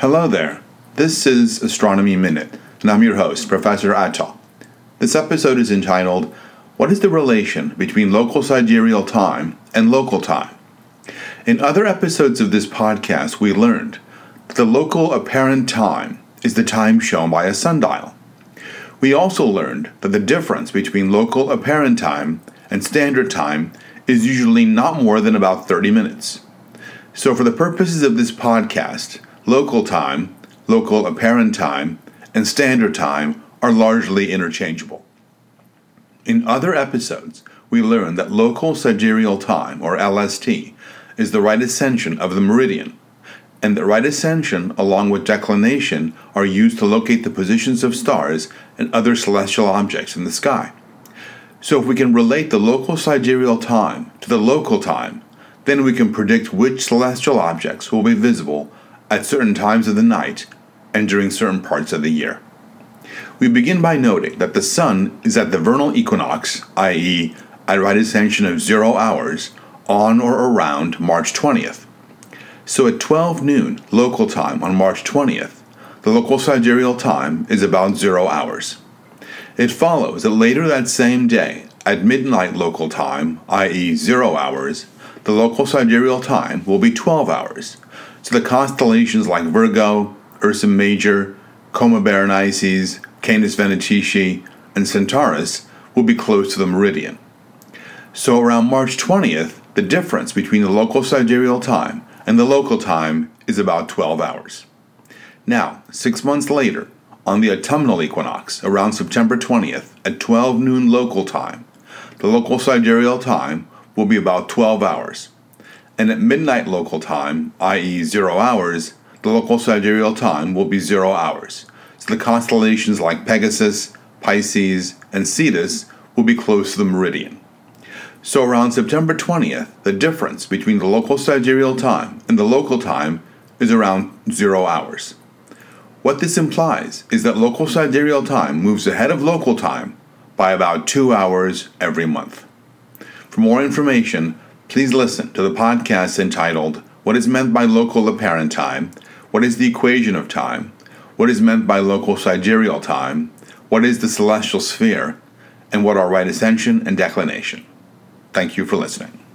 Hello there. This is Astronomy Minute, and I'm your host, Professor Atal. This episode is entitled What is the relation between local sidereal time and local time? In other episodes of this podcast, we learned that the local apparent time is the time shown by a sundial. We also learned that the difference between local apparent time and standard time is usually not more than about 30 minutes. So, for the purposes of this podcast, local time, local apparent time, and standard time are largely interchangeable. In other episodes, we learned that local sidereal time, or LST, is the right ascension of the meridian, and that right ascension along with declination are used to locate the positions of stars and other celestial objects in the sky. So, if we can relate the local sidereal time to the local time, then we can predict which celestial objects will be visible at certain times of the night and during certain parts of the year. We begin by noting that the Sun is at the vernal equinox, i.e., at right ascension of zero hours, on or around March 20th. So at 12 noon local time on March 20th, the local sidereal time is about zero hours. It follows that later that same day, at midnight local time, i.e., zero hours, the local sidereal time will be 12 hours, so the constellations like Virgo, Ursa Major, Coma Berenices, Canis Venatici, and Centaurus will be close to the meridian. So around March 20th, the difference between the local sidereal time and the local time is about 12 hours. Now, six months later, on the autumnal equinox, around September 20th, at 12 noon local time, the local sidereal time will be about 12 hours and at midnight local time, i.e., zero hours, the local sidereal time will be zero hours. So the constellations like Pegasus, Pisces, and Cetus will be close to the meridian. So around September 20th, the difference between the local sidereal time and the local time is around zero hours. What this implies is that local sidereal time moves ahead of local time by about two hours every month. For more information, Please listen to the podcast entitled What is Meant by Local Apparent Time, What is the Equation of Time, What is Meant by Local Sidereal Time, What is the Celestial Sphere, and What are Right Ascension and Declination. Thank you for listening.